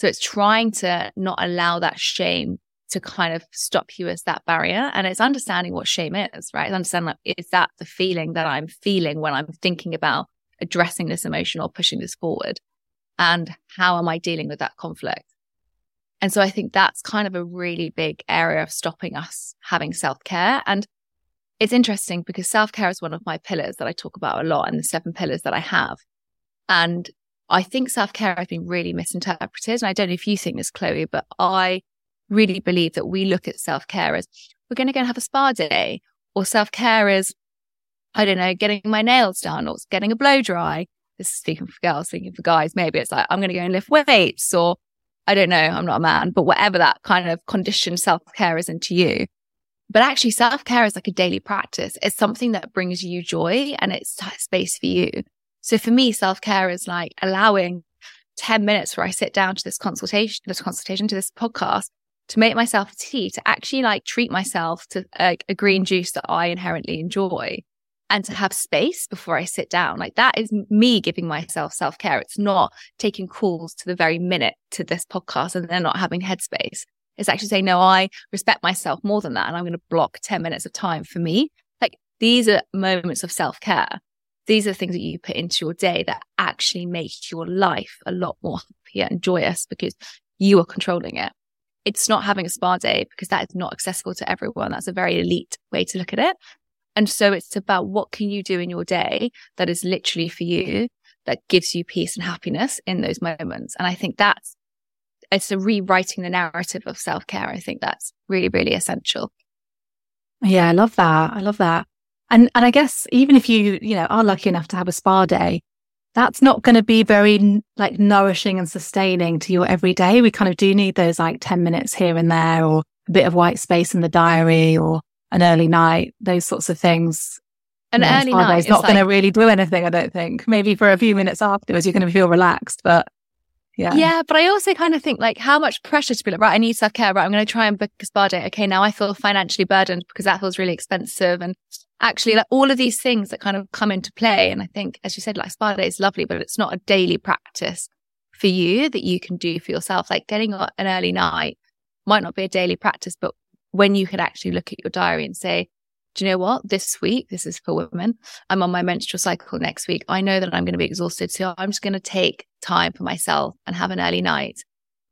So it's trying to not allow that shame to kind of stop you as that barrier. And it's understanding what shame is, right? Understanding like, is that the feeling that I'm feeling when I'm thinking about addressing this emotion or pushing this forward? And how am I dealing with that conflict? And so I think that's kind of a really big area of stopping us having self care. And it's interesting because self care is one of my pillars that I talk about a lot and the seven pillars that I have. And I think self care has been really misinterpreted. And I don't know if you think this, Chloe, but I really believe that we look at self care as we're going to go and have a spa day, or self care is, I don't know, getting my nails done or getting a blow dry. This is speaking for girls, speaking for guys. Maybe it's like, I'm going to go and lift weights, or I don't know, I'm not a man, but whatever that kind of conditioned self care is into you. But actually, self care is like a daily practice. It's something that brings you joy and it's space for you. So for me, self care is like allowing 10 minutes where I sit down to this consultation, this consultation to this podcast to make myself a tea, to actually like treat myself to like a green juice that I inherently enjoy and to have space before I sit down. Like that is me giving myself self care. It's not taking calls to the very minute to this podcast and then not having headspace. It's actually saying, no, I respect myself more than that. And I'm going to block 10 minutes of time for me Like these are moments of self care. These are things that you put into your day that actually make your life a lot more happier and joyous because you are controlling it. It's not having a spa day because that is not accessible to everyone. That's a very elite way to look at it. And so it's about what can you do in your day that is literally for you that gives you peace and happiness in those moments. And I think that's it's a rewriting the narrative of self care. I think that's really, really essential. Yeah, I love that. I love that. And and I guess even if you, you know, are lucky enough to have a spa day, that's not going to be very like nourishing and sustaining to your everyday. We kind of do need those like 10 minutes here and there or a bit of white space in the diary or an early night, those sorts of things. An you know, early night is not going to really do anything, I don't think. Maybe for a few minutes afterwards, you're going to feel relaxed, but yeah. Yeah, but I also kind of think like how much pressure to be like, right, I need self care, right? I'm going to try and book a spa day. Okay, now I feel financially burdened because that feels really expensive. And actually, like all of these things that kind of come into play. And I think, as you said, like spa day is lovely, but it's not a daily practice for you that you can do for yourself. Like getting an early night might not be a daily practice, but when you can actually look at your diary and say, do you know what? This week, this is for women. I'm on my menstrual cycle next week. I know that I'm going to be exhausted. So I'm just going to take time for myself and have an early night.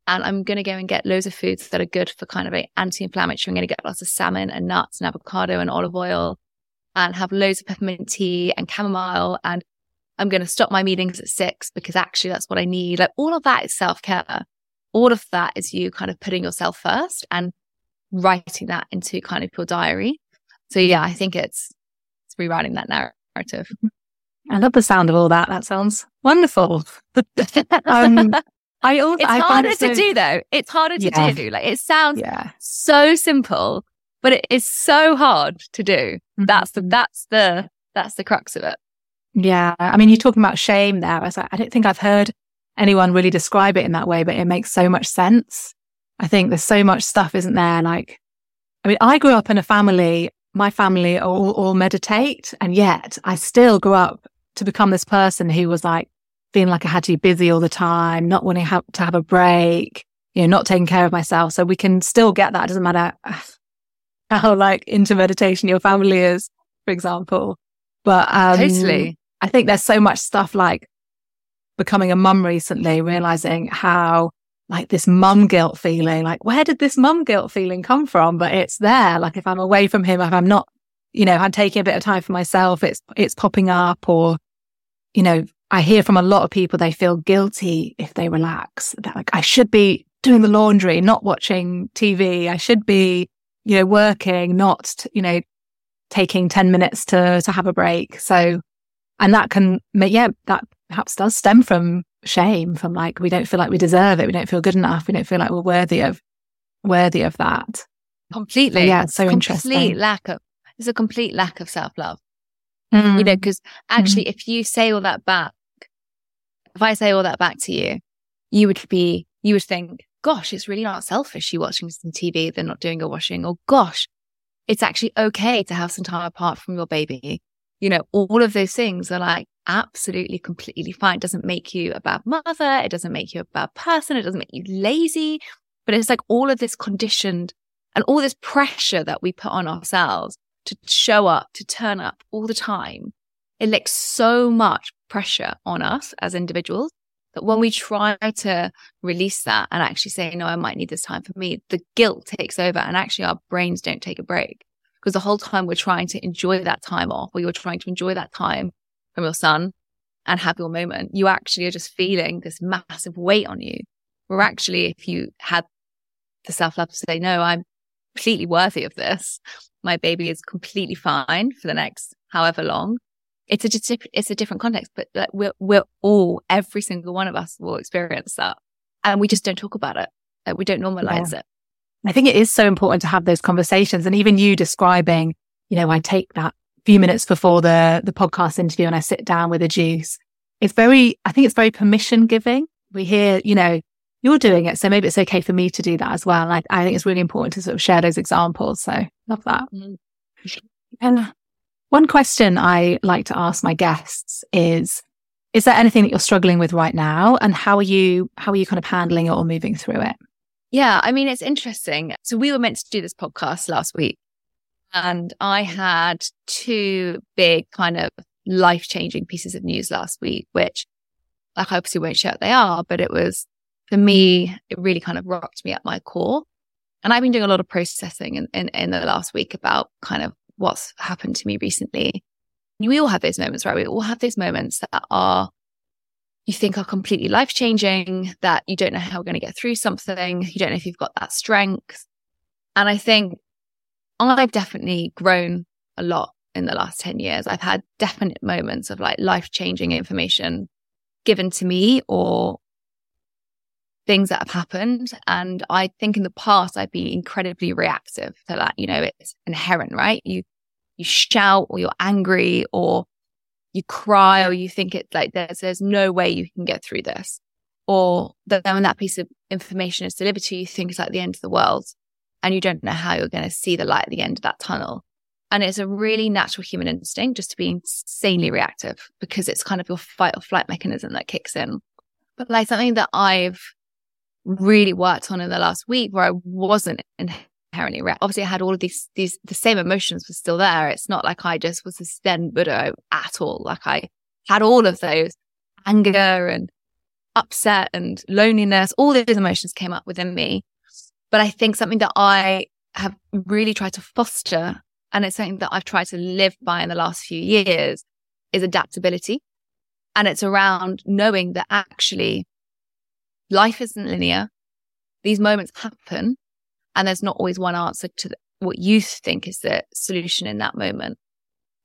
And I'm going to go and get loads of foods that are good for kind of a anti-inflammatory. I'm going to get lots of salmon and nuts and avocado and olive oil and have loads of peppermint tea and chamomile. And I'm going to stop my meetings at six because actually that's what I need. Like all of that is self care. All of that is you kind of putting yourself first and writing that into kind of your diary. So yeah, I think it's it's rewriting that narrative. I love the sound of all that. That sounds wonderful. um, I also, It's I harder it to do though. It's harder to Yeah. do. Like it sounds Yeah. so simple, but it is so hard to do. Mm-hmm. That's the that's the that's the crux of it. Yeah. I mean, you're talking about shame there. I was like, I don't think I've heard anyone really describe it in that way, but it makes so much sense. I think there's so much stuff, isn't there? Like, I mean, I grew up in a family, my family all, all meditate. And yet I still grew up to become this person who was like feeling like I had to be busy all the time, not wanting to have a break, you know, not taking care of myself. So we can still get that. It doesn't matter how like into meditation your family is, for example. But, um, totally. I think there's so much stuff like becoming a mum recently, realizing how like this mum guilt feeling, like where did this mum guilt feeling come from? But it's there. Like if I'm away from him, if I'm not, you know, I'm taking a bit of time for myself, it's, it's popping up or, you know, I hear from a lot of people, they feel guilty if they relax. They're like, I should be doing the laundry, not watching TV. I should be, you know, working, not, you know, taking 10 minutes to, to have a break. So, and that can make, yeah, that perhaps does stem from shame, from like, we don't feel like we deserve it. We don't feel good enough. We don't feel like we're worthy of, worthy of that. Completely. yeah, it's so complete interesting. lack of there's a complete lack of self love. Mm. You know, because actually if you say all that back, if I say all that back to you, you would be you would think, gosh, it's really not selfish you watching some TV, they're not doing your washing, or gosh, it's actually okay to have some time apart from your baby. You know, all of those things are like absolutely completely fine. It doesn't make you a bad mother. It doesn't make you a bad person. It doesn't make you lazy. But it's like all of this conditioned and all this pressure that we put on ourselves to show up, to turn up all the time. It makes so much pressure on us as individuals that when we try to release that and actually say, no, I might need this time for me, the guilt takes over and actually our brains don't take a break because the whole time we're trying to enjoy that time off or you're trying to enjoy that time from your son and have your moment, you actually are just feeling this massive weight on you. Where actually, if you had the self love to say, no, I'm completely worthy of this. My baby is completely fine for the next however long. It's a just it's a different context, but like we're we're all every single one of us will experience that, and we just don't talk about it. Like we don't normalize it. I think it is so important to have those conversations. And even you describing, you know, I take that few minutes before the, the podcast interview and I sit down with a juice. It's very, I think it's very permission giving. We hear, you know, you're doing it. So maybe it's okay for me to do that as well. And I, I think it's really important to sort of share those examples. So love that. Mm. And one question I like to ask my guests is, is there anything that you're struggling with right now? And how are you, how are you kind of handling it or moving through it? Yeah, I mean it's interesting. So we were meant to do this podcast last week, And I had two big kind of life changing pieces of news last week, which like I obviously won't share what they are, but it was for me, it really kind of rocked me at my core. And I've been doing a lot of processing in, in, in the last week about kind of what's happened to me recently. We all have those moments, right? We all have those moments that are you think are completely life changing, that you don't know how we're going to get through something. You don't know if you've got that strength. And I think I've definitely grown a lot in the last 10 years. I've had definite moments of like life changing information given to me or things that have happened. And I think in the past, I'd be incredibly reactive to that. You know, it's inherent, right? You, you shout or you're angry or you cry or you think it's like there's, there's no way you can get through this. Or that when that piece of information is delivered to you, you think it's like the end of the world and you don't know how you're going to see the light at the end of that tunnel. And it's a really natural human instinct just to be insanely reactive because it's kind of your fight or flight mechanism that kicks in. But like something that I've really worked on in the last week where I wasn't inherently reactive. Obviously, I had all of these, these, the same emotions were still there. It's not like I just was a Zen Buddha at all. Like I had all of those anger and upset and loneliness, all those emotions came up within me. But I think something that I have really tried to foster, and it's something that I've tried to live by in the last few years, is adaptability. And it's around knowing that actually life isn't linear. These moments happen, and there's not always one answer to what you think is the solution in that moment.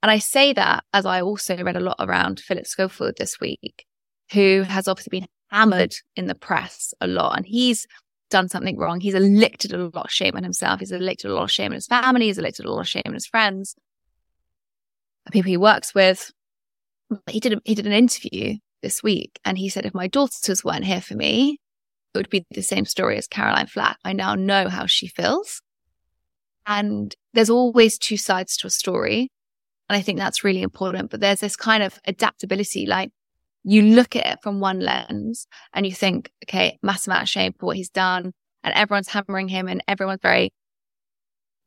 And I say that as I also read a lot around Philip Schofield this week, who has obviously been hammered in the press a lot. And he's done something wrong. He's elected a lot of shame on himself. He's elected a lot of shame on his family. He's elected a lot of shame on his friends, the people he works with. He did a, he did an interview this week, and he said, if my daughters weren't here for me, it would be the same story as Caroline Flack. I now know how she feels, and there's always two sides to a story, and I think that's really important. But there's this kind of adaptability, like you look at it from one lens and you think, okay, massive amount of shame for what he's done. And everyone's hammering him and everyone's very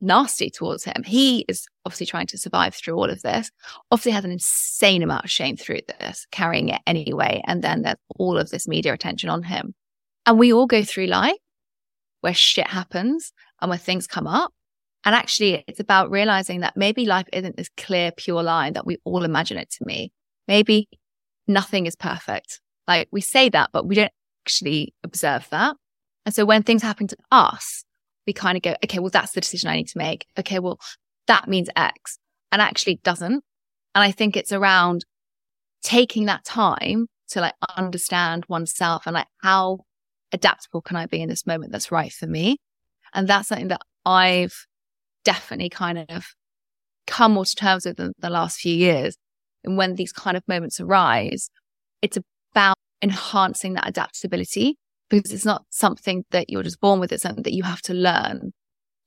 nasty towards him. He is obviously trying to survive through all of this, obviously has an insane amount of shame through this, carrying it anyway. And then there's all of this media attention on him. And we all go through life where shit happens and where things come up. And actually, it's about realizing that maybe life isn't this clear, pure line that we all imagine it to be. Maybe nothing is perfect. Like we say that, but we don't actually observe that. And so when things happen to us, we kind of go, okay, well, that's the decision I need to make. Okay, well, that means X. And actually doesn't. And I think it's around taking that time to like understand oneself and like how adaptable can I be in this moment that's right for me. And that's something that I've definitely kind of come more to terms with in the last few years and when these kind of moments arise, it's about enhancing that adaptability because it's not something that you're just born with, it's something that you have to learn.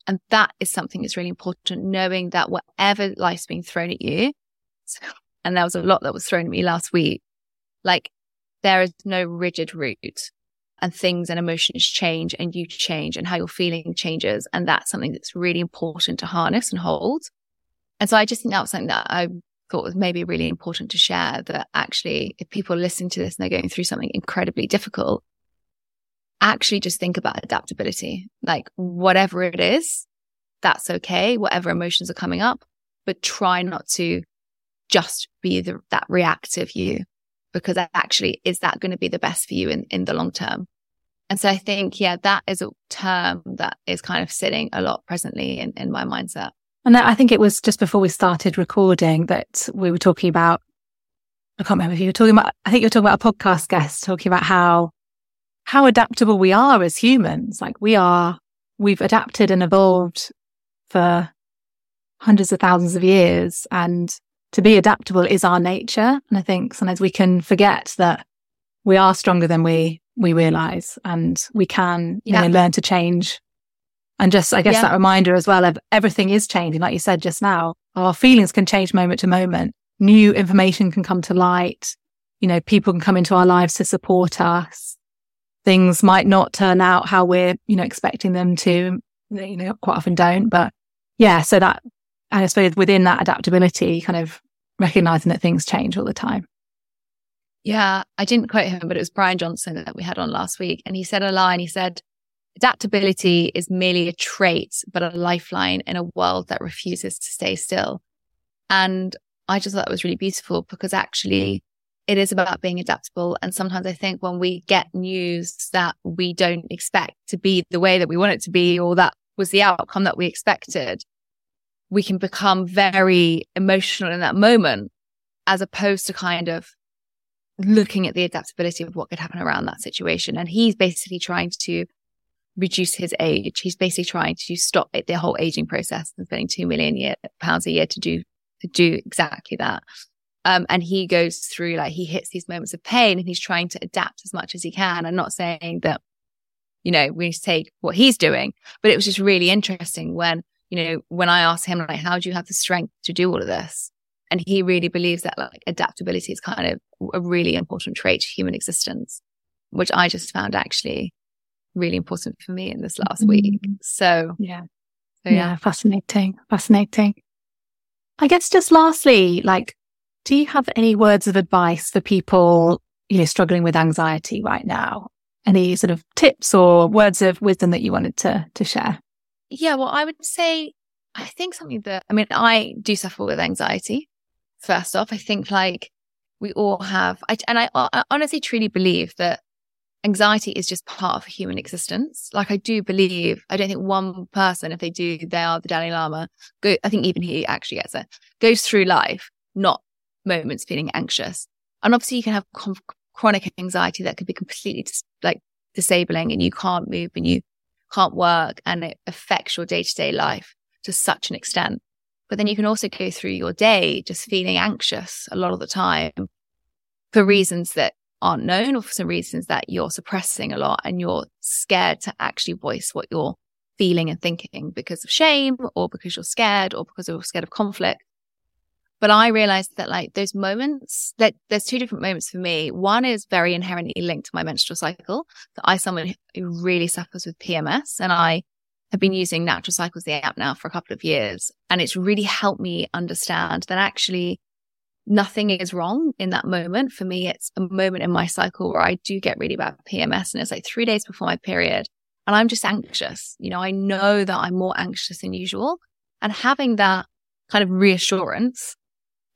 And that is something that's really important, knowing that whatever life's being thrown at you, and there was a lot that was thrown at me last week, like there is no rigid route and things and emotions change and you change and how you're feeling changes. And that's something that's really important to harness and hold. And so I just think that was something that I thought was maybe really important to share that actually, if people are listening to this and they're going through something incredibly difficult, actually just think about adaptability. Like whatever it is, that's okay. Whatever emotions are coming up, but try not to just be the, that reactive you because actually is that going to be the best for you in, in the long term? And so I think, yeah, that is a term that is kind of sitting a lot presently in, in my mindset. And I think it was just before we started recording that we were talking about, I can't remember if you were talking about, I think you were talking about a podcast guest talking about how, how adaptable we are as humans. Like we are, we've adapted and evolved for hundreds of thousands of years. And to be adaptable is our nature. And I think sometimes we can forget that we are stronger than we, we realize and we can, you yeah. know, learn to change and just, I guess yeah. that reminder as well of everything is changing. Like you said just now, our feelings can change moment to moment. New information can come to light. You know, people can come into our lives to support us. Things might not turn out how we're, you know, expecting them to, you know, quite often don't, but yeah. So that I suppose within that adaptability, kind of recognizing that things change all the time. Yeah, I didn't quote him, but it was Bryan Johnson that we had on last week. And he said a line, he said, adaptability is merely a trait, but a lifeline in a world that refuses to stay still. And I just thought that was really beautiful because actually it is about being adaptable. And sometimes I think when we get news that we don't expect to be the way that we want it to be, or that was the outcome that we expected, we can become very emotional in that moment, as opposed to kind of looking at the adaptability of what could happen around that situation. And he's basically trying to reduce his age. He's basically trying to stop the whole aging process and spending two million year, pounds a year to do to do exactly that. Um, and he goes through like he hits these moments of pain and he's trying to adapt as much as he can and not saying that, you know, we need to take what he's doing. But it was just really interesting when, you know, when I asked him, like, how do you have the strength to do all of this? And he really believes that like adaptability is kind of a really important trait to human existence, which I just found actually really important for me in this last mm-hmm. week. So, yeah. So, yeah. yeah, fascinating, fascinating. I guess just lastly, like, do you have any words of advice for people, you know, struggling with anxiety right now? Any sort of tips or words of wisdom that you wanted to to share? Yeah, well, I would say I think something that I mean, I do suffer with anxiety. First off, I think like we all have, I, and I, I honestly truly believe that anxiety is just part of human existence. Like I do believe, I don't think one person, if they do, they are the Dalai Lama. Go, I think even he actually gets it. Goes through life, not moments feeling anxious. And obviously, you can have com- chronic anxiety that could be completely dis- like disabling, and you can't move and you can't work, and it affects your day to day life to such an extent. But then you can also go through your day just feeling anxious a lot of the time for reasons that aren't known or for some reasons that you're suppressing a lot and you're scared to actually voice what you're feeling and thinking because of shame or because you're scared or because you're scared of conflict. But I realized that like those moments that there's two different moments for me. One is very inherently linked to my menstrual cycle. That I someone who really suffers with PMS and I have been using Natural Cycles, the app now for a couple of years. And it's really helped me understand that actually nothing is wrong in that moment. For me, it's a moment in my cycle where I do get really bad PMS and it's like three days before my period and I'm just anxious. You know, I know that I'm more anxious than usual and having that kind of reassurance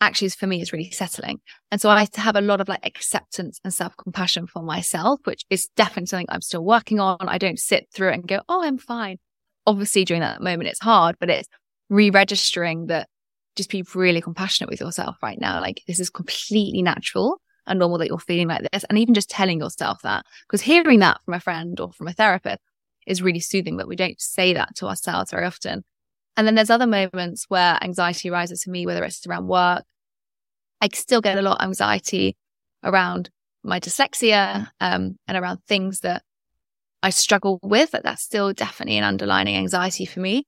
actually for me is really settling. And so I have a lot of like acceptance and self compassion for myself, which is definitely something I'm still working on. I don't sit through it and go, Oh, I'm fine. Obviously during that moment, it's hard, but it's re-registering that just be really compassionate with yourself right now. Like this is completely natural and normal that you're feeling like this. And even just telling yourself that, because hearing that from a friend or from a therapist is really soothing, but we don't say that to ourselves very often. And then there's other moments where anxiety rises for me, whether it's around work. I still get a lot of anxiety around my dyslexia um, and around things that I struggle with. But that's still definitely an underlining anxiety for me.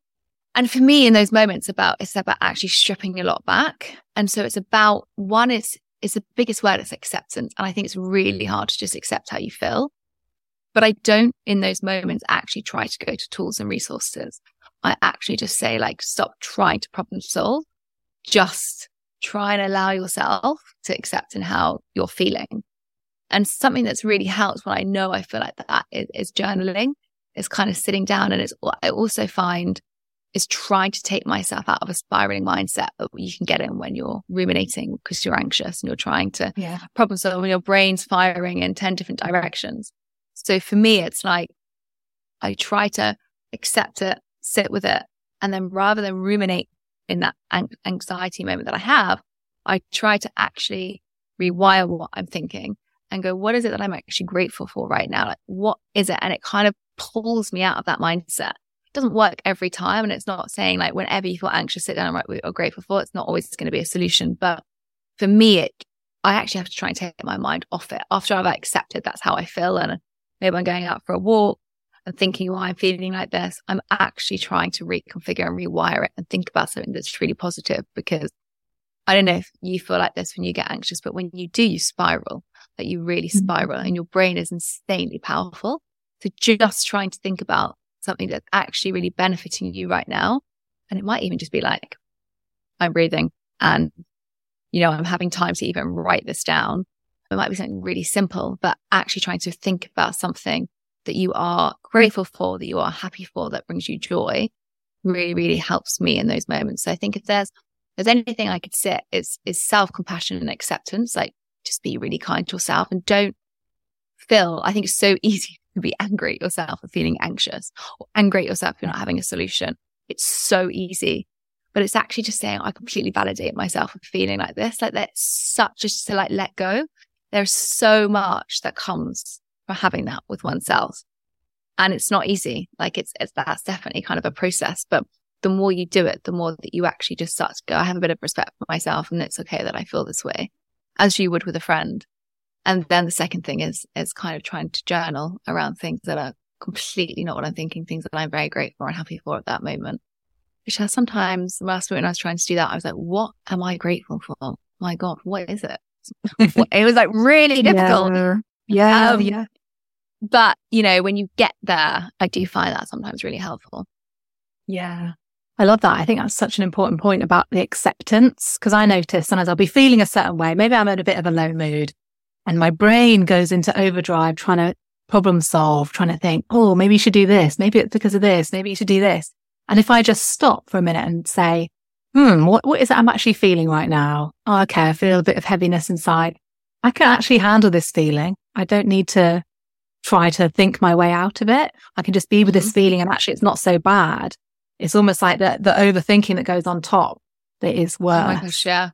And for me, in those moments, about it's about actually stripping a lot back. And so it's about one is it's the biggest word is acceptance. And I think it's really hard to just accept how you feel. But I don't in those moments actually try to go to tools and resources. I actually just say like, stop trying to problem solve. Just try and allow yourself to accept and how you're feeling. And something that's really helped when I know I feel like that is, is journaling. Is kind of sitting down and it's, I also find is trying to take myself out of a spiraling mindset that you can get in when you're ruminating because you're anxious and you're trying to yeah. problem solve when your brain's firing in 10 different directions. So for me, it's like I try to accept it, sit with it. And then rather than ruminate in that anxiety moment that I have, I try to actually rewire what I'm thinking and go, what is it that I'm actually grateful for right now? Like, what is it? And it kind of pulls me out of that mindset It doesn't work every time. And it's not saying like whenever you feel anxious, sit down and write what you're grateful for. It's not always going to be a solution. But for me, it, I actually have to try and take my mind off it after I've accepted that's how I feel. And maybe I'm going out for a walk and thinking why I'm feeling like this. I'm actually trying to reconfigure and rewire it and think about something that's really positive because I don't know if you feel like this when you get anxious, but when you do, you spiral, that you really mm-hmm. spiral and your brain is insanely powerful. So just trying to think about something that's actually really benefiting you right now. And it might even just be like I'm breathing and, you know, I'm having time to even write this down. It might be something really simple, but actually trying to think about something that you are mm. grateful for, that you are happy for, that brings you joy really, really helps me in those moments. So I think if there's, there's anything I could say is, is self-compassion and acceptance, like just be really kind to yourself and don't feel, I think it's so easy to be angry at yourself for feeling anxious or angry at yourself if you're not having a solution. It's so easy. But it's actually just saying, I completely validate myself for feeling like this. Like that's such just to like let go. There's so much that comes from having that with oneself. And it's not easy. Like it's, it's that's definitely kind of a process. But the more you do it, the more that you actually just start to go, I have a bit of respect for myself and it's okay that I feel this way, as you would with a friend. And then the second thing is is kind of trying to journal around things that are completely not what I'm thinking, things that I'm very grateful and happy for at that moment. Which has sometimes last week when I was trying to do that, I was like, what am I grateful for? My God, what is it? it was like really difficult. Yeah. Yeah. Um, yeah. But, you know, when you get there, I do find that sometimes really helpful. Yeah. I love that. I think that's such an important point about the acceptance because I notice sometimes I'll be feeling a certain way. Maybe I'm in a bit of a low mood and my brain goes into overdrive trying to problem solve, trying to think, oh, maybe you should do this. Maybe it's because of this. Maybe you should do this. And if I just stop for a minute and say, hmm, what, what is it I'm actually feeling right now? Oh, okay. I feel a bit of heaviness inside. I can actually handle this feeling. I don't need to try to think my way out of it. I can just be with this feeling and actually it's not so bad. It's almost like the, the overthinking that goes on top that is worse. Oh my gosh, yeah.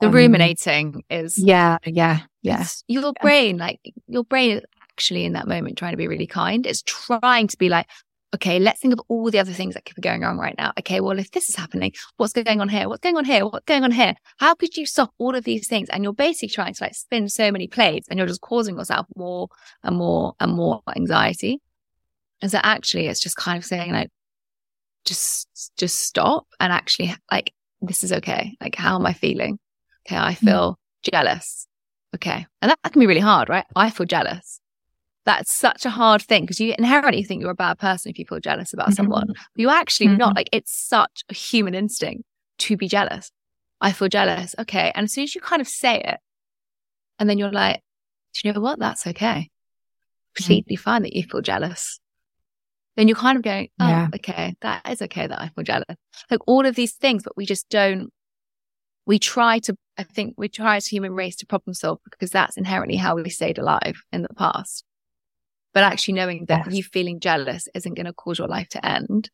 The Um, ruminating is Yeah, yeah, yeah. It's your brain, like your brain is actually in that moment trying to be really kind. It's trying to be like, okay, let's think of all the other things that could be going on right now. Okay, well, if this is happening, what's going on here? What's going on here? What's going on here? How could you stop all of these things? And you're basically trying to like spin so many plates and you're just causing yourself more and more and more anxiety. And so actually it's just kind of saying like, just, just stop and actually like, this is okay. Like, how am I feeling? Okay. I mm-hmm. feel jealous. Okay. And that, that can be really hard, right? I feel jealous. That's such a hard thing because you inherently think you're a bad person if you feel jealous about mm-hmm. someone. But you're actually not. Mm-hmm. Like it's such a human instinct to be jealous. I feel jealous. Okay. And as soon as you kind of say it, and then you're like, do you know what? That's okay. Mm. Completely fine that you feel jealous. Then you're kind of going, oh, Yeah. okay, that is okay that I feel jealous. Like all of these things, but we just don't, we try to, I think we try as a human race to problem solve because that's inherently how we stayed alive in the past. But actually knowing that Yes. you feeling jealous isn't going to cause your life to end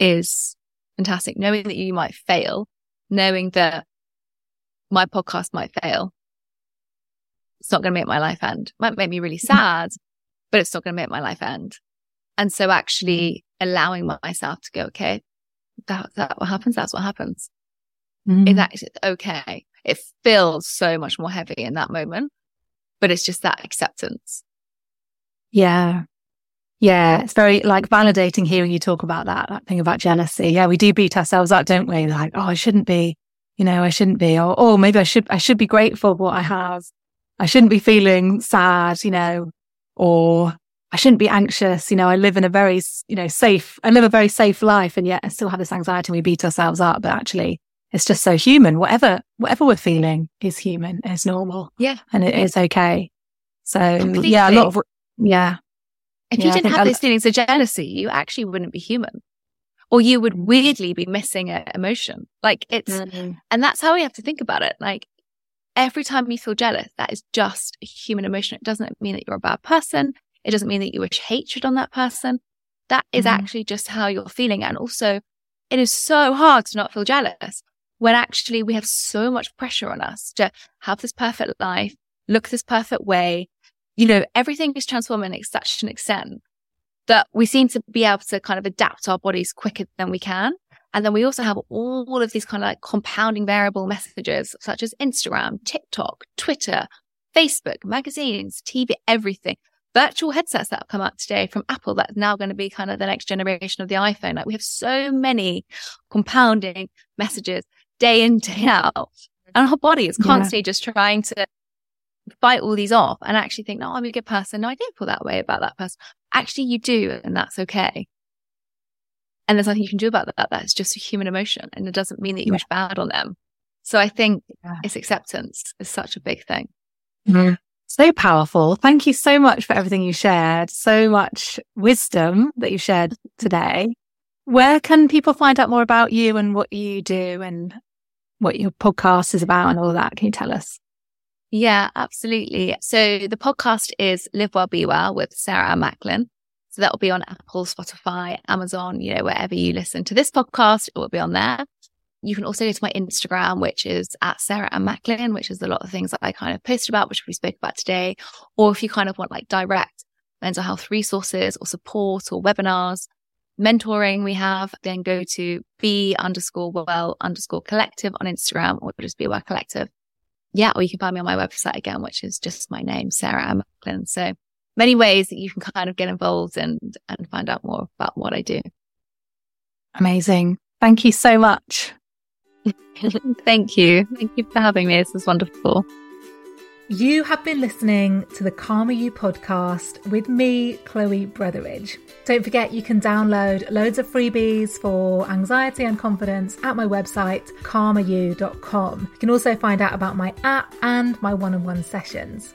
is fantastic. Knowing that you might fail, knowing that my podcast might fail, it's not going to make my life end. Might make me really sad, but it's not going to make my life end. And so actually allowing myself to go, okay, that, that what happens, that's what happens. Mm. If that is okay. It feels so much more heavy in that moment, but it's just that acceptance. Yeah. Yeah. It's very like validating hearing you talk about that, that thing about jealousy. Yeah. We do beat ourselves up, don't we? Like, oh, I shouldn't be, you know, I shouldn't be, or, oh, maybe I should, I should be grateful for what I have. I shouldn't be feeling sad, you know, or I shouldn't be anxious. You know, I live in a very, you know, safe, I live a very safe life and yet I still have this anxiety and we beat ourselves up. But actually it's just so human. Whatever, whatever we're feeling is human, is normal Yeah. and it is okay. So yeah, a lot of, yeah. If Yeah, you didn't have those feelings of jealousy, you actually wouldn't be human. Or you would weirdly be missing an emotion. Like it's, Mm. and that's how we have to think about it. Like every time you feel jealous, that is just a human emotion. It doesn't mean that you're a bad person. It doesn't mean that you wish hatred on that person. That is Mhm. actually just how you're feeling. And also, it is so hard to not feel jealous when actually we have so much pressure on us to have this perfect life, look this perfect way. You know, everything is transforming to such an extent that we seem to be able to kind of adapt our bodies quicker than we can. And then we also have all of these kind of like compounding variable messages, such as Instagram, TikTok, Twitter, Facebook, magazines, TV, everything. Virtual headsets that have come out today from Apple that's now going to be kind of the next generation of the iPhone. Like we have so many compounding messages day in, day out. And our body is Yeah. constantly just trying to fight all these off and actually think, no, I'm a good person. No, I don't feel that way about that person. Actually, you do, and that's okay. And there's nothing you can do about that. That's just a human emotion. And it doesn't mean that you Yeah. wish bad on them. So I think Yeah. it's acceptance is such a big thing. So powerful. Thank you so much for everything you shared. So much wisdom that you shared today. Where can people find out more about you and what you do and what your podcast is about and all that? Can you tell us? Yeah, absolutely. So the podcast is Live Well, Be Well with Sarah Macklin. So that will be on Apple, Spotify, Amazon, you know, wherever you listen to this podcast, it will be on there. You can also go to my Instagram, which is at Sarah Ann Macklin, which is a lot of things that I kind of posted about, which we spoke about today. Or if you kind of want like direct mental health resources or support or webinars, mentoring we have, then go to be underscore well underscore collective on Instagram or just be well collective yeah, or you can find me on my website again, which is just my name, Sarah Ann Macklin. So many ways that you can kind of get involved and and find out more about what I do. Amazing. Thank you so much. Thank you. Thank you for having me. This was wonderful. You have been listening to the Calmer You podcast with me, Chloe Brotheridge. Don't forget you can download loads of freebies for anxiety and confidence at my website, calmer-you.com. You can also find out about my app and my one on one sessions.